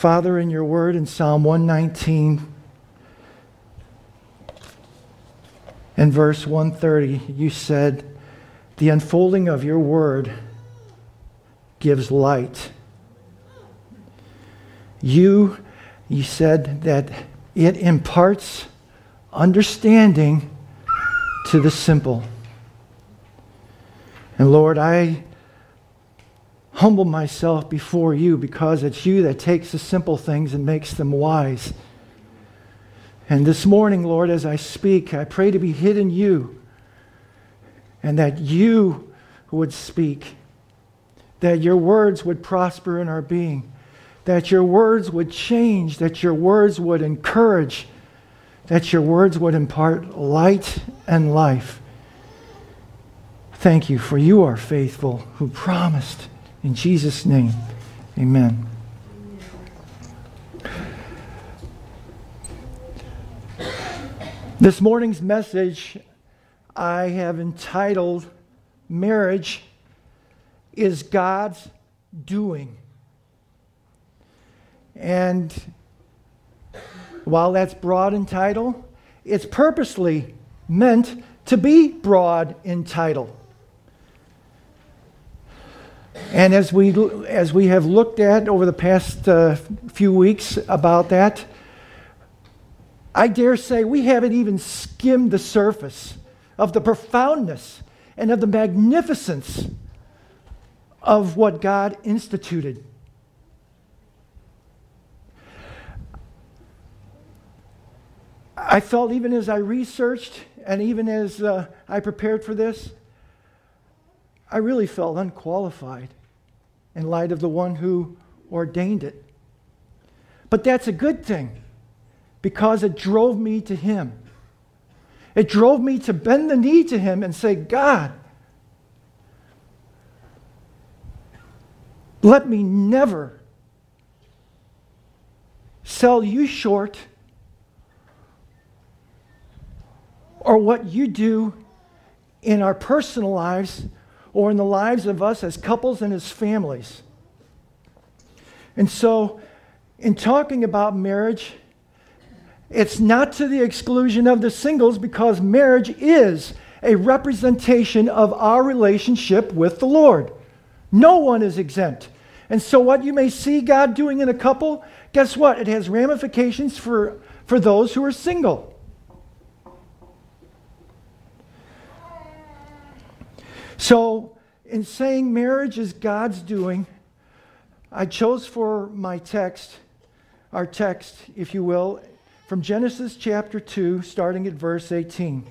Father, in your word in Psalm 119 and verse 130, you said, The unfolding of your word gives light. You, you said that it imparts understanding to the simple. And Lord, I humble myself before you because it's you that takes the simple things and makes them wise. And this morning, Lord, as I speak, I pray to be hid in you and that you would speak, that your words would prosper in our being, that your words would change, that your words would encourage, that your words would impart light and life. Thank you, for you are faithful who promised. In Jesus' name, amen. This morning's message I have entitled Marriage is God's Doing. And while that's broad in title, it's purposely meant to be broad in title. And as we, as we have looked at over the past uh, few weeks about that, I dare say we haven't even skimmed the surface of the profoundness and of the magnificence of what God instituted. I felt even as I researched and even as uh, I prepared for this, I really felt unqualified in light of the one who ordained it. But that's a good thing because it drove me to Him. It drove me to bend the knee to Him and say, God, let me never sell you short or what you do in our personal lives or in the lives of us as couples and as families. And so, in talking about marriage, it's not to the exclusion of the singles because marriage is a representation of our relationship with the Lord. No one is exempt. And so, what you may see God doing in a couple, guess what? It has ramifications for, for those who are single. So, in saying marriage is God's doing, I chose for my text, our text, if you will, from Genesis chapter 2, starting at verse 18.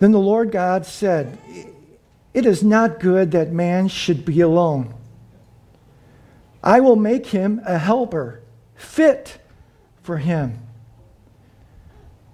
Then the Lord God said, It is not good that man should be alone. I will make him a helper fit for him.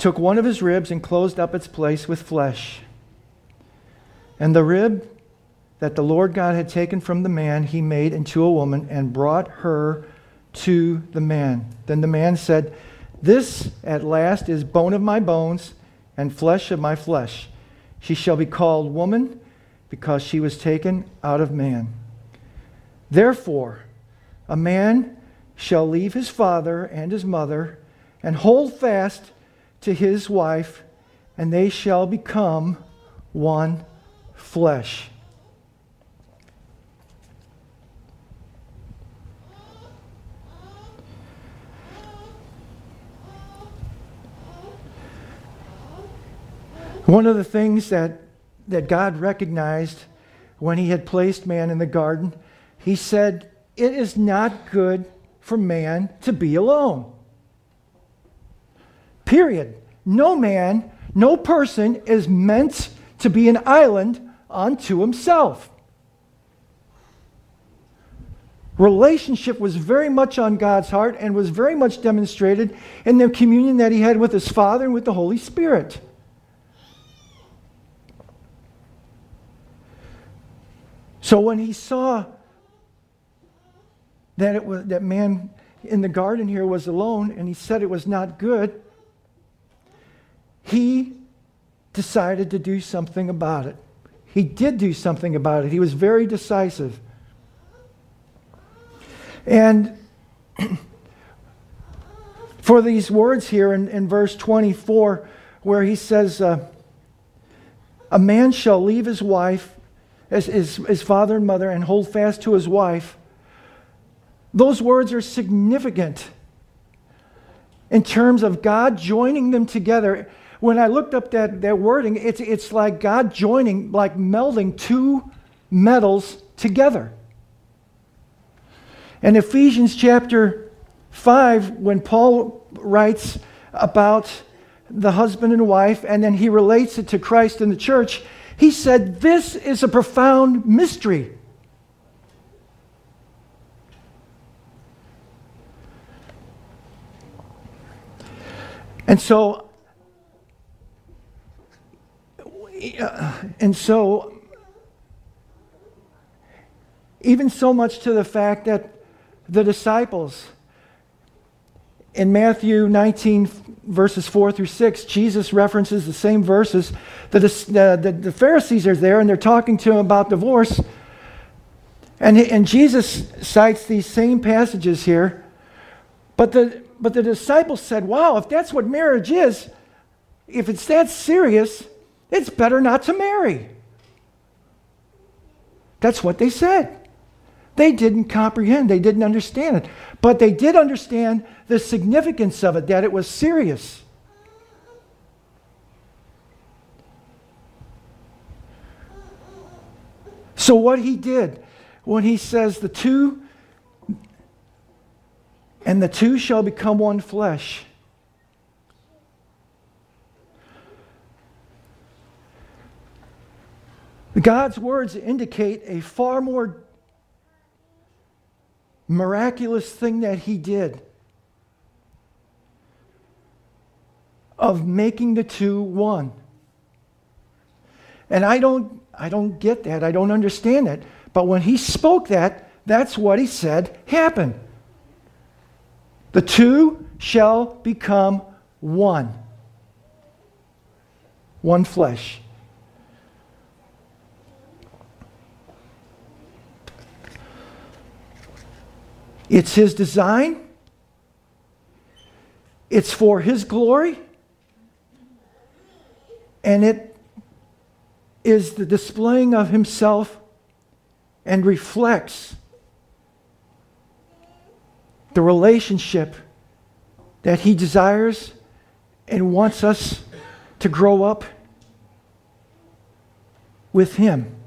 took one of his ribs and closed up its place with flesh. And the rib that the Lord God had taken from the man, he made into a woman and brought her to the man. Then the man said, This at last is bone of my bones and flesh of my flesh. She shall be called woman because she was taken out of man. Therefore, a man shall leave his father and his mother and hold fast to his wife, and they shall become one flesh. One of the things that, that God recognized when he had placed man in the garden, he said, It is not good for man to be alone. Period. No man, no person is meant to be an island unto himself. relationship was very much on God's heart and was very much demonstrated in the communion that he had with his Father and with the Holy Spirit. So when he saw that it was that man in the garden here was alone and he said it was not good, he decided to do something about it. He did do something about it. He was very decisive. And for these words here in, in verse 24, where he says, uh, A man shall leave his wife, his, his, his father and mother, and hold fast to his wife. Those words are significant in terms of God joining them together. When I looked up that, that wording, it's, it's like God joining, like melding two metals together. In Ephesians chapter 5, when Paul writes about the husband and wife, and then he relates it to Christ and the church, he said, This is a profound mystery. And so, and so, even so much to the fact that the disciples. In Matthew 19, verses 4 through 6, Jesus references the same verses. The, the, the Pharisees are there and they're talking to him about divorce. And, and Jesus cites these same passages here. But the, but the disciples said, Wow, if that's what marriage is, if it's that serious, it's better not to marry. That's what they said. They didn't comprehend, they didn't understand it. But they did understand the significance of it, that it was serious. So, what he did when he says, The two, and the two shall become one flesh. God's words indicate a far more miraculous thing that he did of making the two one. And I don't I don't get that. I don't understand it. But when he spoke that, that's what he said happened. The two shall become one. One flesh. It's His design, it's for His glory, and it is the displaying of Himself and reflects the relationship that He desires and wants us to grow up with Him.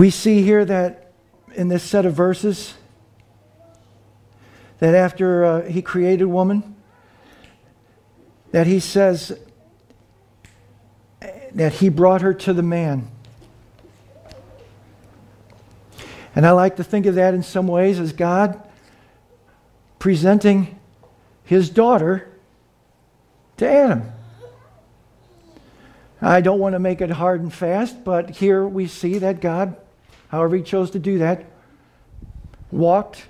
We see here that in this set of verses, that after uh, he created woman, that he says that he brought her to the man. And I like to think of that in some ways as God presenting his daughter to Adam. I don't want to make it hard and fast, but here we see that God, however He chose to do that, walked,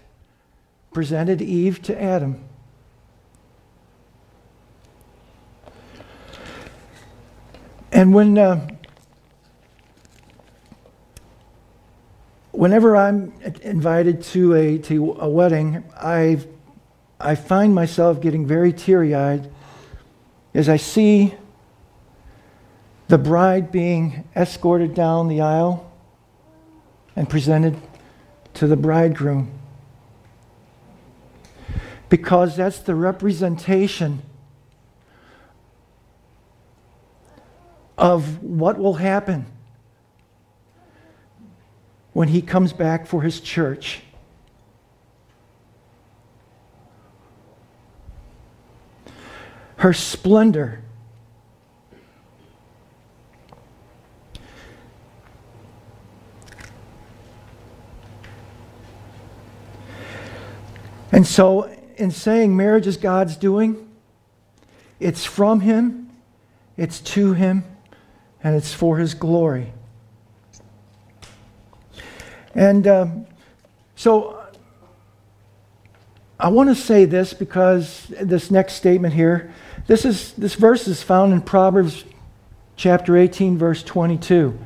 presented Eve to Adam. And when, uh, whenever I'm invited to a, to a wedding, I, I find myself getting very teary eyed as I see the bride being escorted down the aisle and presented to the bridegroom. Because that's the representation of what will happen when he comes back for his church. her splendor. And so, in saying marriage is God's doing, it's from Him, it's to Him, and it's for His glory. And um, so, I want to say this because this next statement here, this, is, this verse is found in Proverbs chapter 18, verse 22.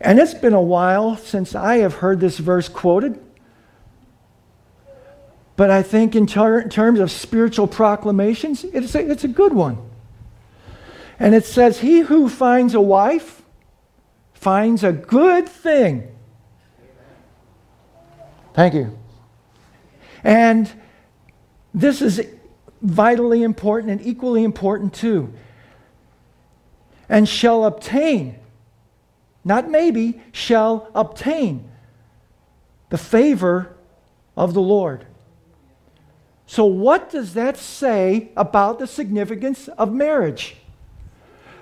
And it's been a while since I have heard this verse quoted. But I think, in ter- terms of spiritual proclamations, it's a, it's a good one. And it says, He who finds a wife finds a good thing. Thank you. And this is vitally important and equally important too. And shall obtain, not maybe, shall obtain the favor of the Lord. So, what does that say about the significance of marriage?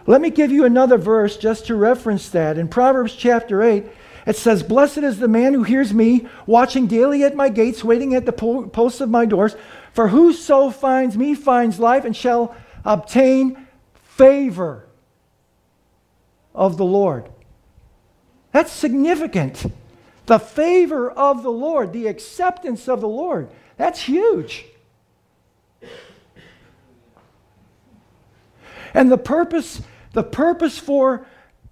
Let me give you another verse just to reference that. In Proverbs chapter 8, it says, Blessed is the man who hears me, watching daily at my gates, waiting at the posts of my doors. For whoso finds me finds life and shall obtain favor of the Lord. That's significant. The favor of the Lord, the acceptance of the Lord. That's huge. And the purpose, the purpose for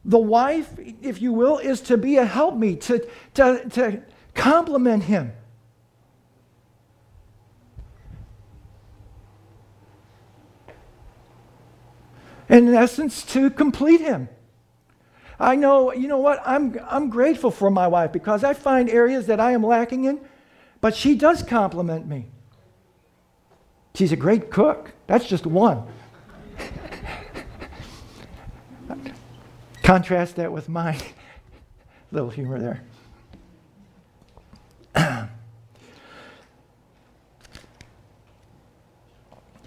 the wife, if you will, is to be a helpmeet, to, to, to complement him. And In essence, to complete him. I know, you know what? I'm, I'm grateful for my wife because I find areas that I am lacking in, but she does compliment me. She's a great cook. That's just one. Contrast that with my little humor there.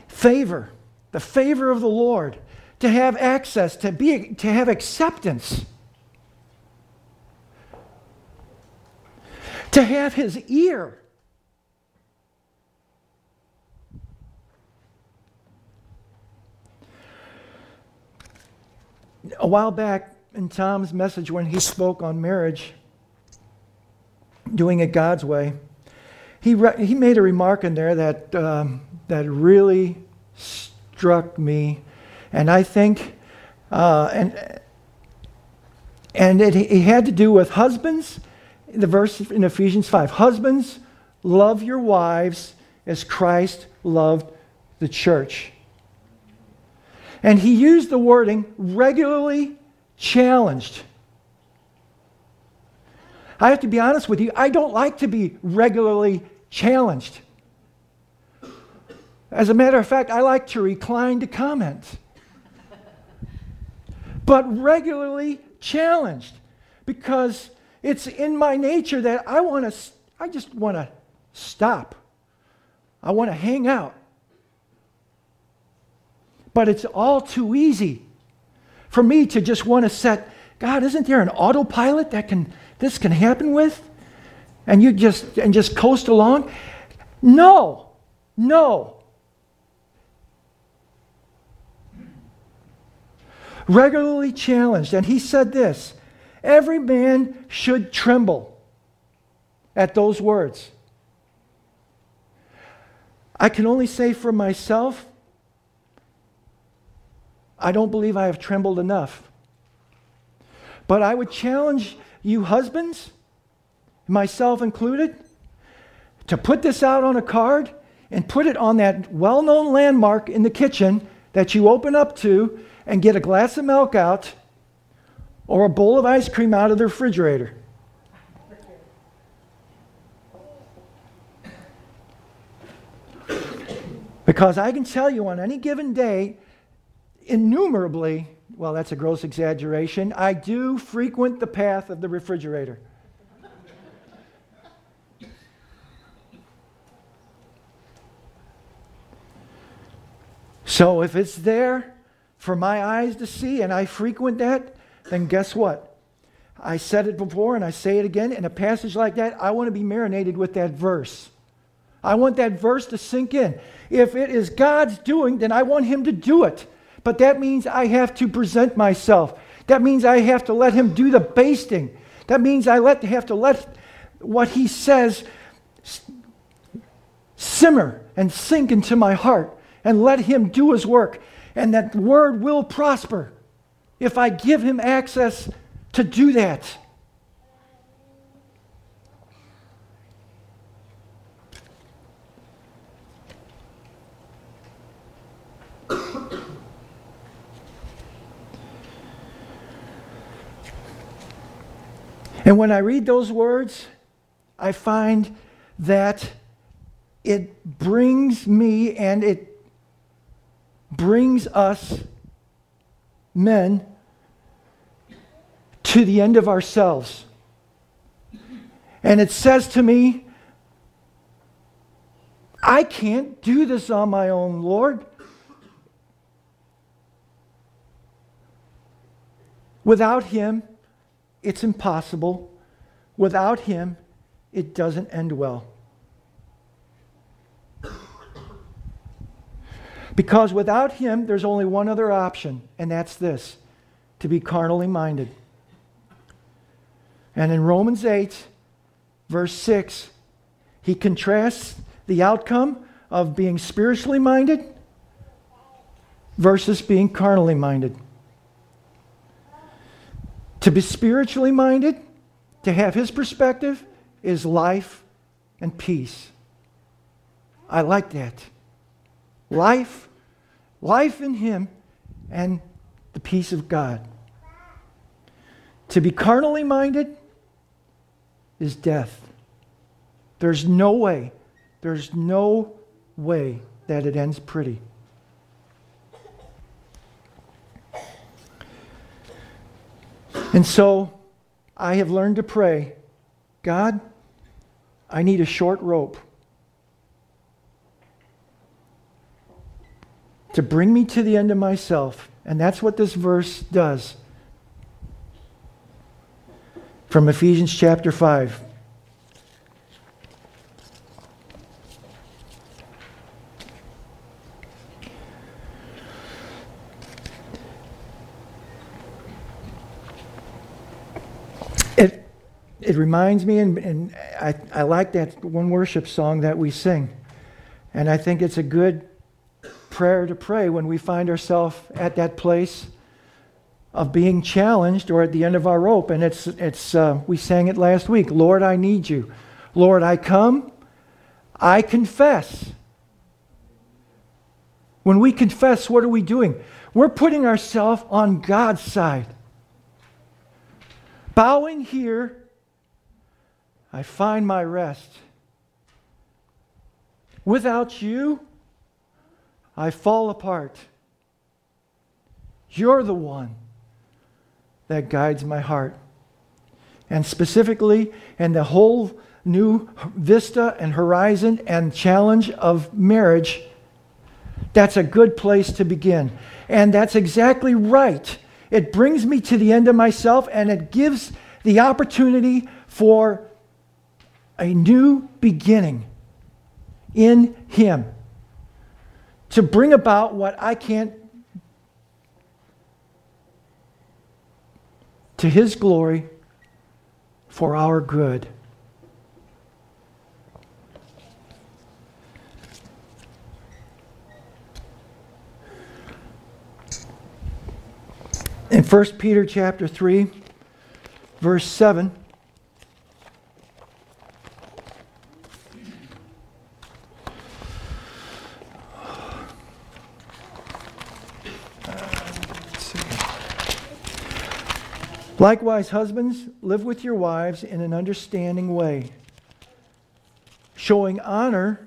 favor, the favor of the Lord, to have access, to, be, to have acceptance, to have his ear. A while back in Tom's message, when he spoke on marriage, doing it God's way, he, re- he made a remark in there that, um, that really struck me. And I think, uh, and, and it, it had to do with husbands, the verse in Ephesians 5 Husbands, love your wives as Christ loved the church. And he used the wording regularly challenged. I have to be honest with you, I don't like to be regularly challenged. As a matter of fact, I like to recline to comment. but regularly challenged because it's in my nature that I want to I just want to stop. I want to hang out. But it's all too easy for me to just want to set, God, isn't there an autopilot that can this can happen with? And you just and just coast along? No. No. Regularly challenged. And he said this every man should tremble at those words. I can only say for myself, I don't believe I have trembled enough. But I would challenge you, husbands, myself included, to put this out on a card and put it on that well known landmark in the kitchen that you open up to and get a glass of milk out or a bowl of ice cream out of the refrigerator. Because I can tell you on any given day, innumerably, well, that's a gross exaggeration, I do frequent the path of the refrigerator. So if it's there for my eyes to see and I frequent that, then guess what? I said it before and I say it again. In a passage like that, I want to be marinated with that verse. I want that verse to sink in. If it is God's doing, then I want Him to do it. But that means I have to present myself. That means I have to let Him do the basting. That means I let, have to let what He says simmer and sink into my heart and let Him do His work. And that word will prosper if I give Him access to do that. And when I read those words, I find that it brings me and it brings us men to the end of ourselves. And it says to me, I can't do this on my own, Lord. Without Him, it's impossible. Without Him, it doesn't end well. Because without Him, there's only one other option, and that's this to be carnally minded. And in Romans 8, verse 6, he contrasts the outcome of being spiritually minded versus being carnally minded. To be spiritually minded, to have his perspective, is life and peace. I like that. Life, life in him, and the peace of God. To be carnally minded is death. There's no way, there's no way that it ends pretty. And so I have learned to pray God, I need a short rope to bring me to the end of myself. And that's what this verse does. From Ephesians chapter 5. It reminds me, and, and I, I like that one worship song that we sing. And I think it's a good prayer to pray when we find ourselves at that place of being challenged or at the end of our rope. And it's, it's uh, we sang it last week Lord, I need you. Lord, I come, I confess. When we confess, what are we doing? We're putting ourselves on God's side. Bowing here I find my rest. Without you, I fall apart. You're the one that guides my heart. And specifically, in the whole new vista and horizon and challenge of marriage, that's a good place to begin. And that's exactly right. It brings me to the end of myself and it gives the opportunity for a new beginning in Him to bring about what I can't to His glory for our good. In 1 Peter chapter 3 verse 7 Likewise, husbands, live with your wives in an understanding way, showing honor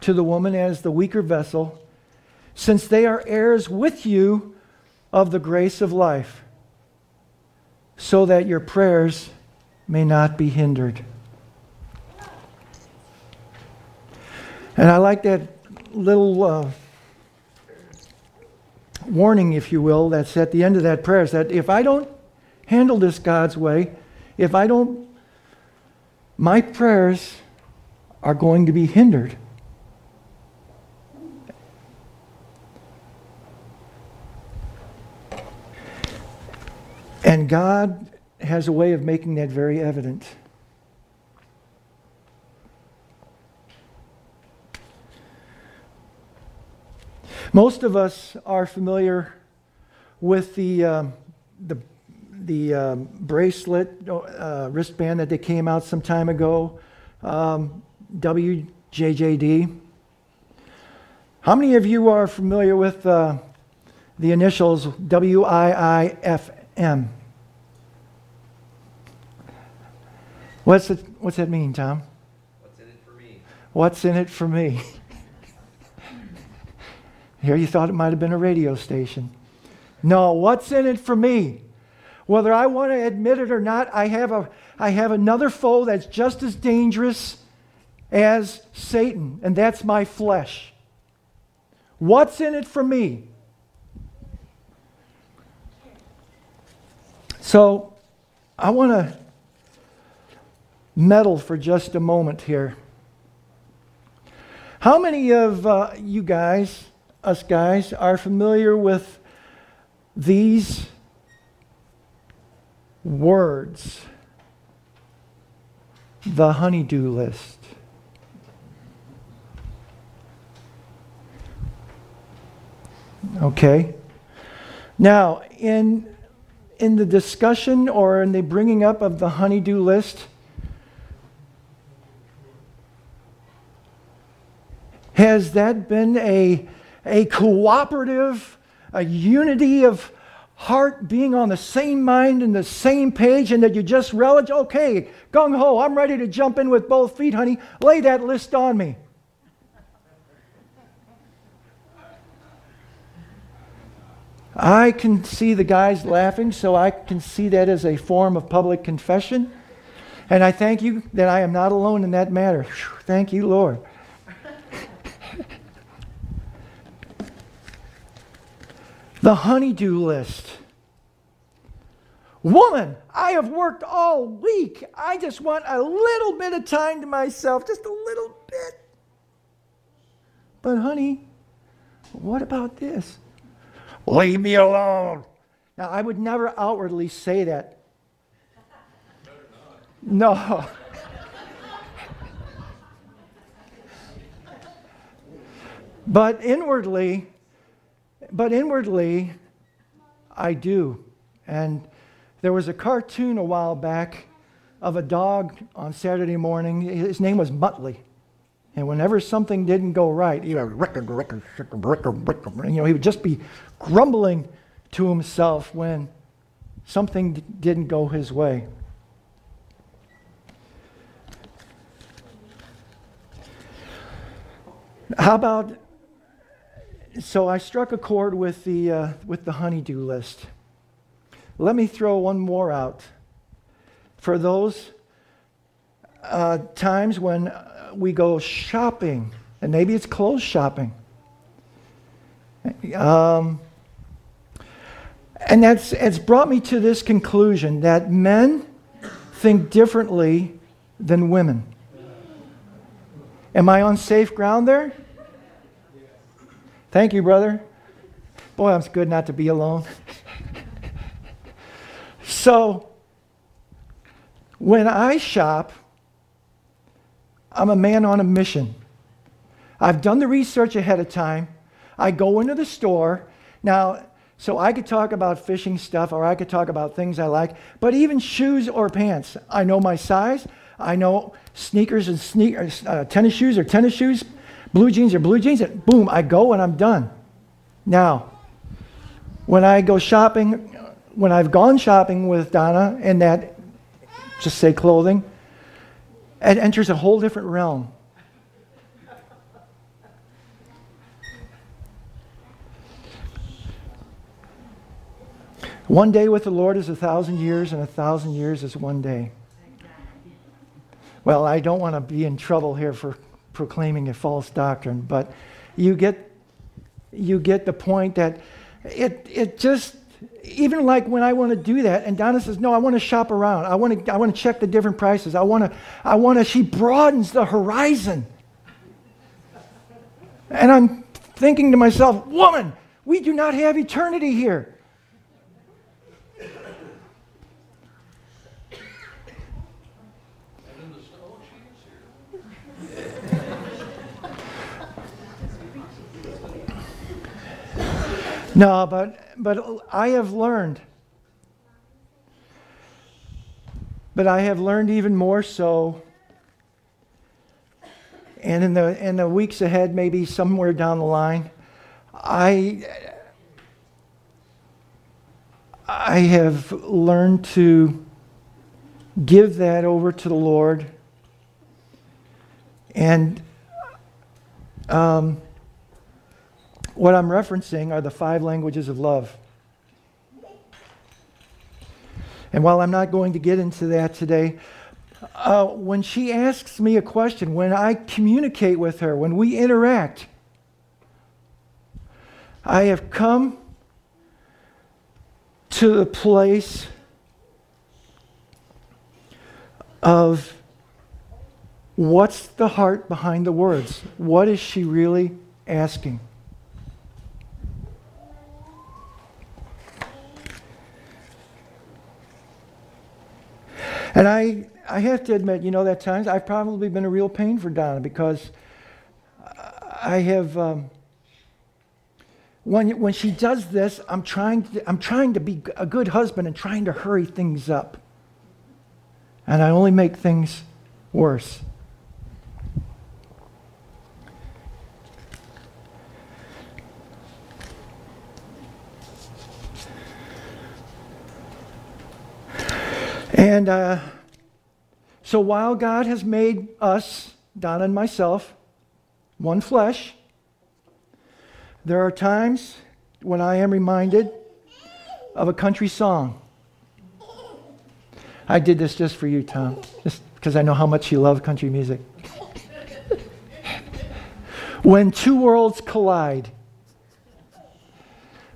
to the woman as the weaker vessel, since they are heirs with you of the grace of life, so that your prayers may not be hindered. And I like that little uh, warning, if you will, that's at the end of that prayer is that if I don't handle this God's way, if I don't, my prayers are going to be hindered. And God has a way of making that very evident. Most of us are familiar with the, um, the, the um, bracelet, uh, wristband that they came out some time ago, um, WWJD. How many of you are familiar with uh, the initials WIIFM? What's, it, what's that mean, Tom? What's in it for me? What's in it for me? Here you thought it might have been a radio station. No, what's in it for me? Whether I want to admit it or not, I have, a, I have another foe that's just as dangerous as Satan, and that's my flesh. What's in it for me? So I want to meddle for just a moment here. How many of uh, you guys us guys are familiar with these words the honey-do list. Okay. Now, in, in the discussion or in the bringing up of the honey-do list, has that been a a cooperative, a unity of heart, being on the same mind and the same page, and that you just relish, okay, gung ho, I'm ready to jump in with both feet, honey. Lay that list on me. I can see the guys laughing, so I can see that as a form of public confession. And I thank you that I am not alone in that matter. Thank you, Lord. The honey-do list. Woman, I have worked all week. I just want a little bit of time to myself, just a little bit. But, honey, what about this? Leave me alone. Now, I would never outwardly say that. No. but inwardly, but inwardly, I do. And there was a cartoon a while back of a dog on Saturday morning. His name was Muttley. And whenever something didn't go right, he would, you know, he would just be grumbling to himself when something didn't go his way. How about so I struck a chord with the, uh, with the honey-do list. Let me throw one more out. For those uh, times when we go shopping, and maybe it's clothes shopping. Um, and that's it's brought me to this conclusion that men think differently than women. Am I on safe ground there? Thank you, brother. Boy, it's good not to be alone. so, when I shop, I'm a man on a mission. I've done the research ahead of time. I go into the store. Now, so I could talk about fishing stuff or I could talk about things I like, but even shoes or pants, I know my size. I know sneakers and sneakers, uh, tennis shoes or tennis shoes, blue jeans are blue jeans, and boom, I go and I'm done. Now, when I go shopping, when I've gone shopping with Donna in that, just say clothing, it enters a whole different realm. One day with the Lord is a thousand years, and a thousand years is one day. Well, I don't want to be in trouble here for proclaiming a false doctrine, but you get, you get the point that it, it just, even like when I want to do that, and Donna says, No, I want to shop around. I want to, I want to check the different prices. I want to, I want to, she broadens the horizon. And I'm thinking to myself, Woman, we do not have eternity here. No, but, but I have learned. But I have learned even more so. And in the, in the weeks ahead, maybe somewhere down the line, I, I have learned to give that over to the Lord. And um, what I'm referencing are the five languages of love. And while I'm not going to get into that today, uh, when she asks me a question, when I communicate with her, when we interact, I have come to the place of what's the heart behind the words? What is she really asking? And I, I have to admit, you know, that times I've probably been a real pain for Donna because I have. Um, when, when she does this, I'm trying, to, I'm trying to be a good husband and trying to hurry things up. And I only make things worse. And uh, so while God has made us, Donna and myself, one flesh, there are times when I am reminded of a country song. I did this just for you, Tom, just because I know how much you love country music. when two worlds collide.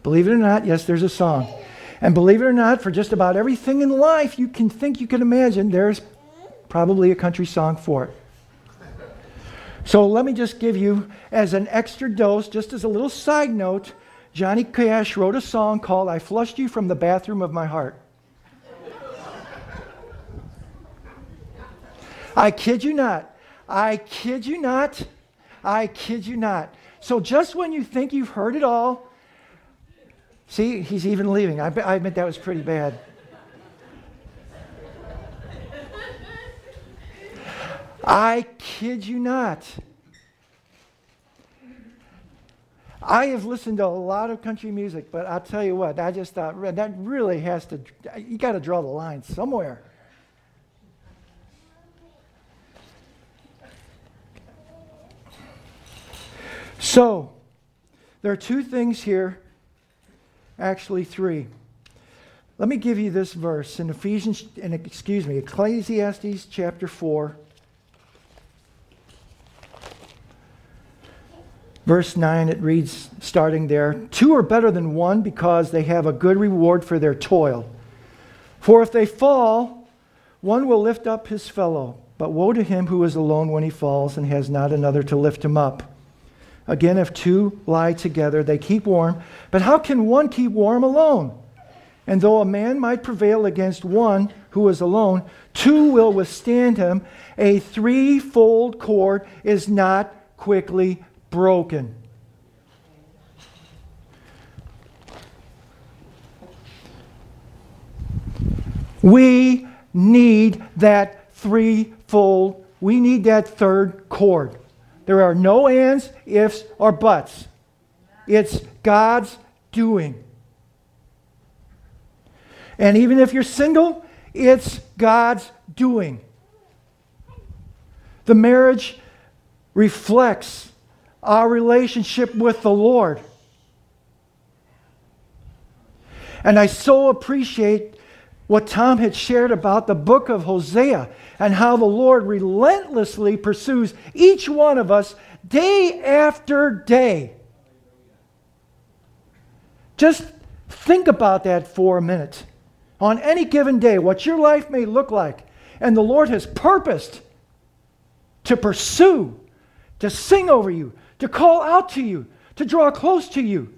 Believe it or not, yes, there's a song. And believe it or not, for just about everything in life you can think you can imagine, there's probably a country song for it. So let me just give you, as an extra dose, just as a little side note, Johnny Cash wrote a song called I Flushed You from the Bathroom of My Heart. I kid you not. I kid you not. I kid you not. So just when you think you've heard it all, See, he's even leaving. I, I admit that was pretty bad. I kid you not. I have listened to a lot of country music, but I'll tell you what, I just thought that really has to, you got to draw the line somewhere. So, there are two things here actually three. Let me give you this verse in Ephesians, and excuse me, Ecclesiastes chapter 4, verse 9. It reads, starting there Two are better than one because they have a good reward for their toil. For if they fall, one will lift up his fellow. But woe to him who is alone when he falls and has not another to lift him up. Again, if two lie together, they keep warm. But how can one keep warm alone? And though a man might prevail against one who is alone, two will withstand him. A threefold cord is not quickly broken. We need that threefold, we need that third cord. There are no ands, ifs, or buts. It's God's doing. And even if you're single, it's God's doing. The marriage reflects our relationship with the Lord. And I so appreciate what Tom had shared about the book of Hosea and how the Lord relentlessly pursues each one of us day after day. Just think about that for a minute. On any given day, what your life may look like, and the Lord has purposed to pursue, to sing over you, to call out to you, to draw close to you,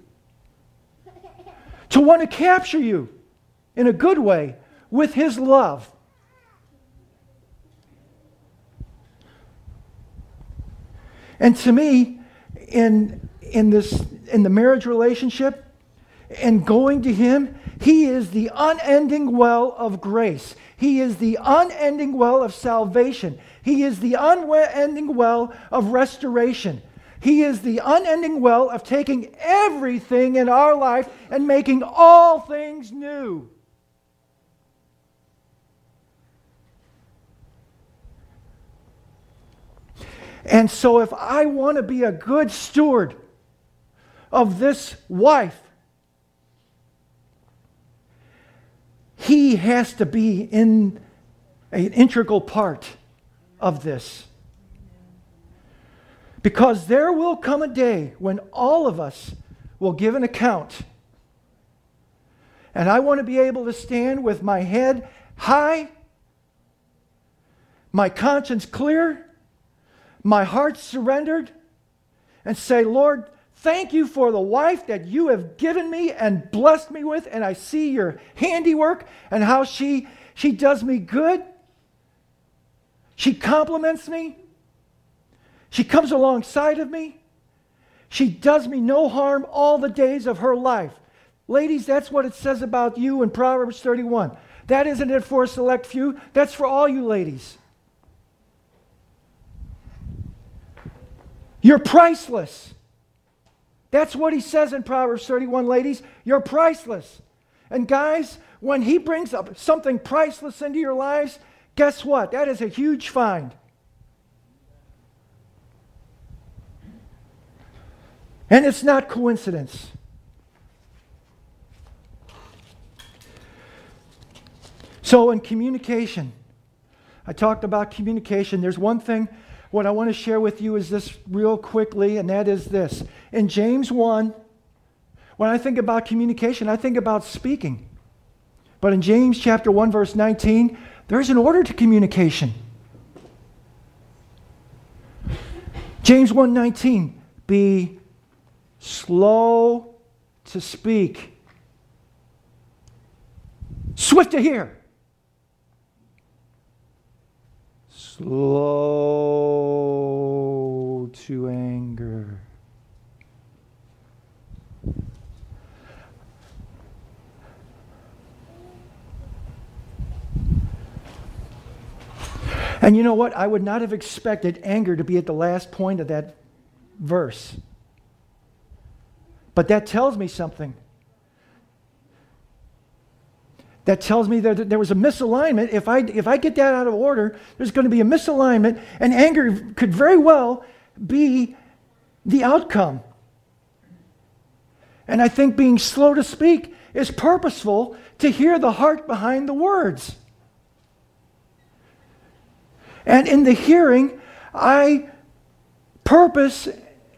to want to capture you in a good way with His love. And to me, in, in, this, in the marriage relationship and going to Him, He is the unending well of grace. He is the unending well of salvation. He is the unending well of restoration. He is the unending well of taking everything in our life and making all things new. And so, if I want to be a good steward of this wife, he has to be in an integral part of this. Because there will come a day when all of us will give an account. And I want to be able to stand with my head high, my conscience clear, my heart surrendered, and say, Lord, thank you for the wife that you have given me and blessed me with. And I see your handiwork and how she, she does me good. She compliments me. She comes alongside of me. She does me no harm all the days of her life. Ladies, that's what it says about you in Proverbs 31. That isn't it for a select few, that's for all you ladies. You're priceless. That's what he says in Proverbs 31, ladies. You're priceless. And guys, when he brings up something priceless into your lives, guess what? That is a huge find. And it's not coincidence. So, in communication, I talked about communication. There's one thing, what I want to share with you is this real quickly, and that is this. In James 1, when I think about communication, I think about speaking. But in James chapter 1, verse 19, there's an order to communication. James 1:19 be slow to speak, swift to hear, slow to anger. And you know what? I would not have expected anger to be at the last point of that verse. But that tells me something. That tells me that there was a misalignment. If I, if I get that out of order, there's going to be a misalignment, and anger could very well be the outcome. And I think being slow to speak is purposeful to hear the heart behind the words. And in the hearing, I purpose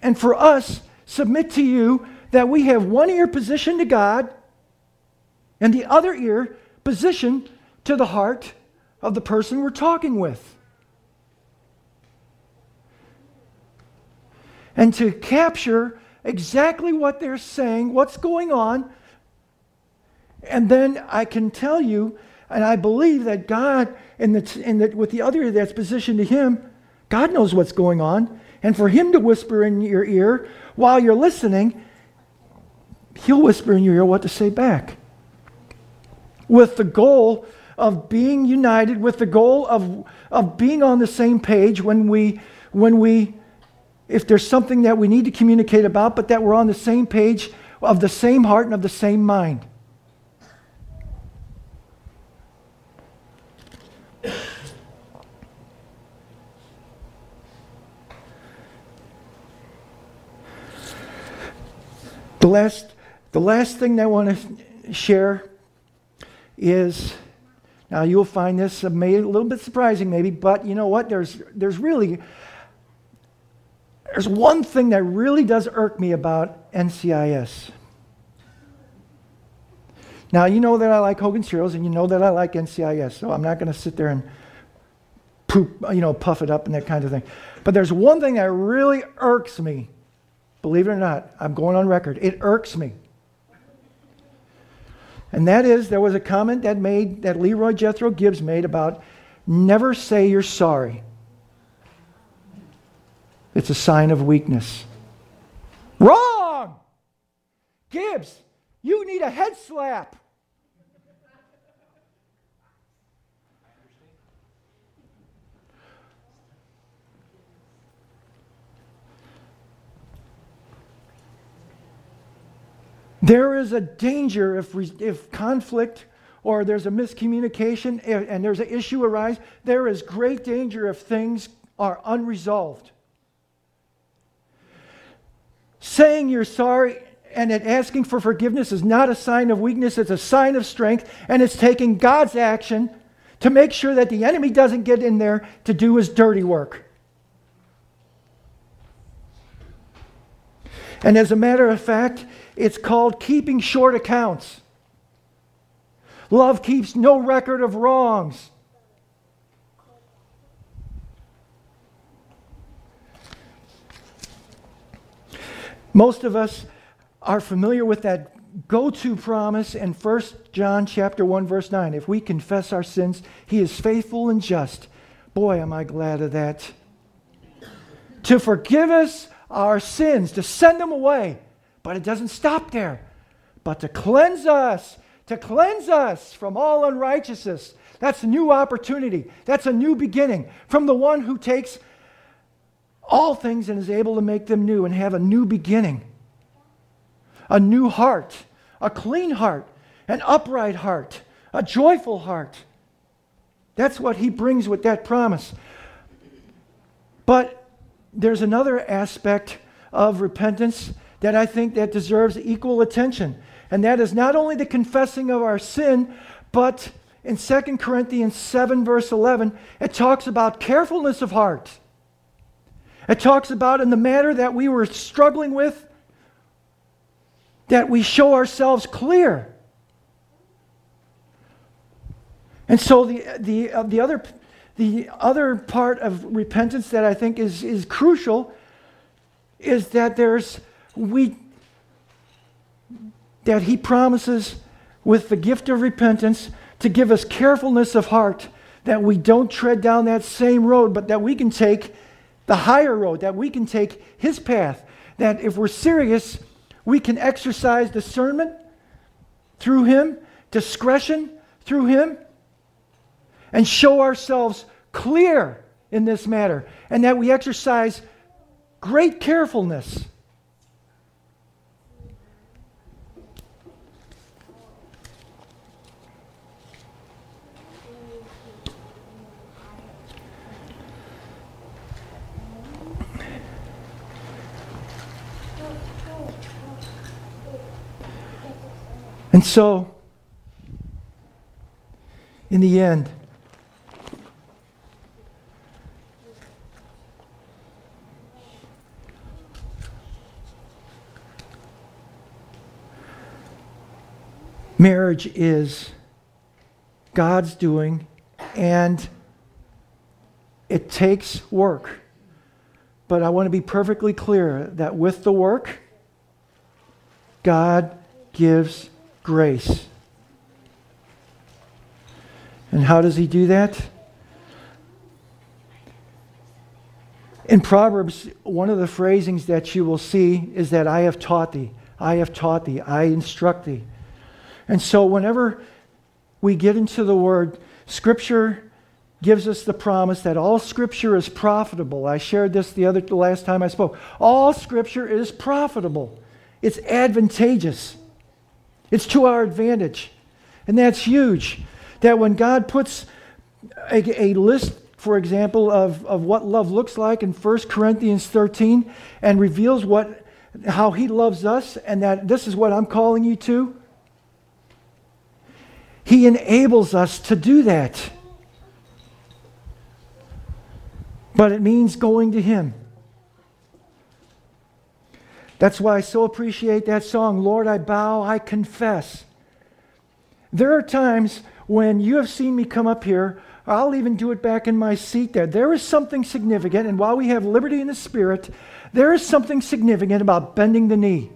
and for us submit to you that we have one ear positioned to God and the other ear positioned to the heart of the person we're talking with. And to capture exactly what they're saying, what's going on, and then I can tell you, and I believe that God, in the, in the, with the other that's positioned to Him, God knows what's going on. And for Him to whisper in your ear while you're listening, He'll whisper in your ear what to say back. With the goal of being united, with the goal of, of being on the same page when we, when we, if there's something that we need to communicate about, but that we're on the same page of the same heart and of the same mind. The last the last thing I want to share is Now, you'll find this a little bit surprising, maybe, but you know what? There's, there's really there's one thing that really does irk me about NCIS. Now, you know that I like Hogan's Heroes, and you know that I like NCIS, so I'm not going to sit there and poop, you know, puff it up and that kind of thing. But there's one thing that really irks me. Believe it or not, I'm going on record. It irks me. And that is, there was a comment that made that Leroy Jethro Gibbs made about never say you're sorry. It's a sign of weakness. Wrong! Gibbs, you need a head slap. There is a danger if, if conflict or there's a miscommunication and there's an issue arise, there is great danger if things are unresolved. Saying you're sorry and asking for forgiveness is not a sign of weakness, it's a sign of strength, and it's taking God's action to make sure that the enemy doesn't get in there to do his dirty work. And as a matter of fact, it's called keeping short accounts. Love keeps no record of wrongs. Most of us are familiar with that go-to promise in 1 John chapter 1 verse 9. If we confess our sins, he is faithful and just. Boy, am I glad of that. To forgive us our sins, to send them away. But it doesn't stop there. But to cleanse us, to cleanse us from all unrighteousness. That's a new opportunity. That's a new beginning from the one who takes all things and is able to make them new and have a new beginning. A new heart, a clean heart, an upright heart, a joyful heart. That's what he brings with that promise. But there's another aspect of repentance that I think that deserves equal attention. And that is not only the confessing of our sin, but in 2 Corinthians 7, verse 11, it talks about carefulness of heart. It talks about in the matter that we were struggling with, that we show ourselves clear. And so the, the, uh, the, other, the other part of repentance that I think is, is crucial is that there's we that he promises with the gift of repentance to give us carefulness of heart that we don't tread down that same road but that we can take the higher road that we can take his path. That if we're serious we can exercise discernment through him discretion through him and show ourselves clear in this matter and that we exercise great carefulness. And so, in the end, marriage is God's doing, and it takes work. But I want to be perfectly clear that with the work, God gives grace. And how does he do that? In Proverbs, one of the phrasings that you will see is that I have taught thee, I have taught thee, I instruct thee. And so, whenever we get into the word, Scripture gives us the promise that all Scripture is profitable. I shared this the other the last time I spoke. All Scripture is profitable. It's advantageous. It's to our advantage. And that's huge. That when God puts a, a list, for example, of, of what love looks like in 1 Corinthians 13 and reveals what, how he loves us and that this is what I'm calling you to, He enables us to do that. But it means going to Him. That's why I so appreciate that song, Lord, I bow, I confess. There are times when you have seen me come up here, I'll even do it back in my seat there. There is something significant, and while we have liberty in the spirit, there is something significant about bending the knee.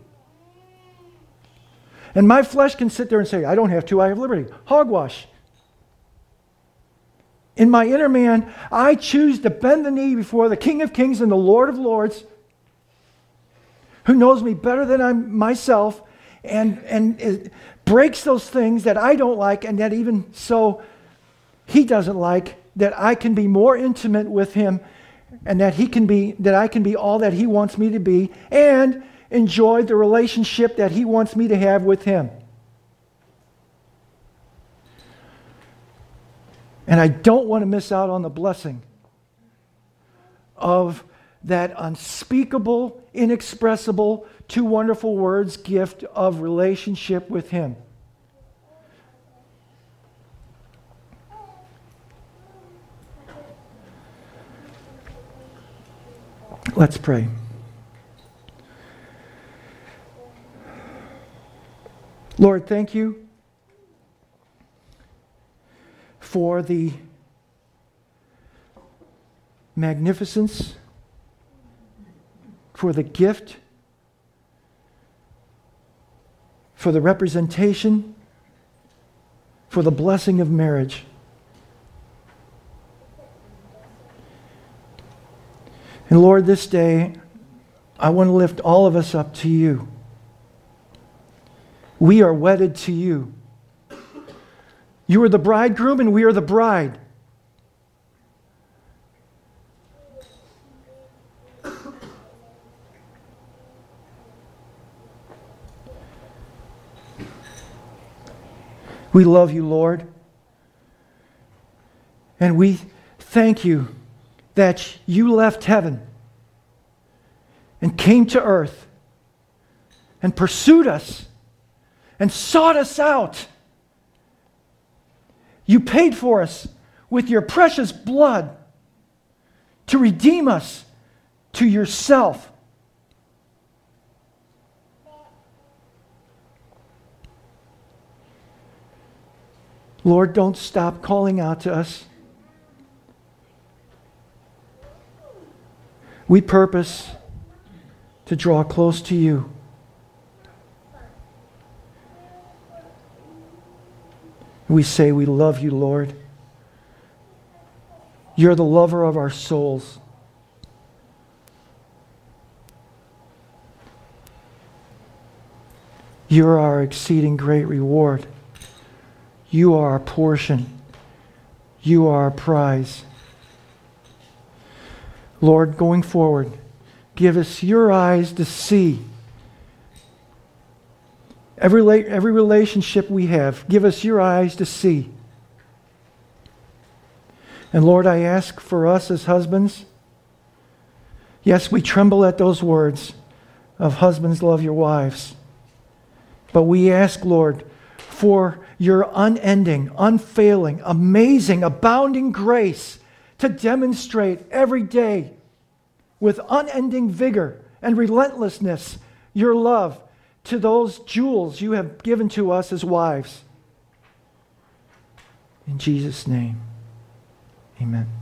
And my flesh can sit there and say, I don't have to, I have liberty. Hogwash. In my inner man, I choose to bend the knee before the King of Kings and the Lord of Lords, who knows me better than I myself, and, and breaks those things that I don't like, and that even so he doesn't like, that I can be more intimate with him, and that he can be that I can be all that he wants me to be, and enjoy the relationship that he wants me to have with him. And I don't want to miss out on the blessing of that unspeakable, inexpressible, two wonderful words gift of relationship with Him. Let's pray. Lord, thank you for the magnificence, for the gift, for the representation, for the blessing of marriage. And Lord, this day, I want to lift all of us up to you. We are wedded to you. You are the bridegroom, and we are the bride. We love you, Lord. And we thank you that you left heaven and came to earth and pursued us and sought us out you paid for us with your precious blood to redeem us to yourself. Lord, don't stop calling out to us. We purpose to draw close to you. We say, We love you, Lord. You're the lover of our souls. You're our exceeding great reward. You are our portion. You are our prize. Lord, going forward, give us your eyes to see Every, every relationship we have, give us your eyes to see. And Lord, I ask for us as husbands. Yes, we tremble at those words of husbands love your wives. But we ask, Lord, for your unending, unfailing, amazing, abounding grace to demonstrate every day with unending vigor and relentlessness your love to those jewels you have given to us as wives. In Jesus' name, amen.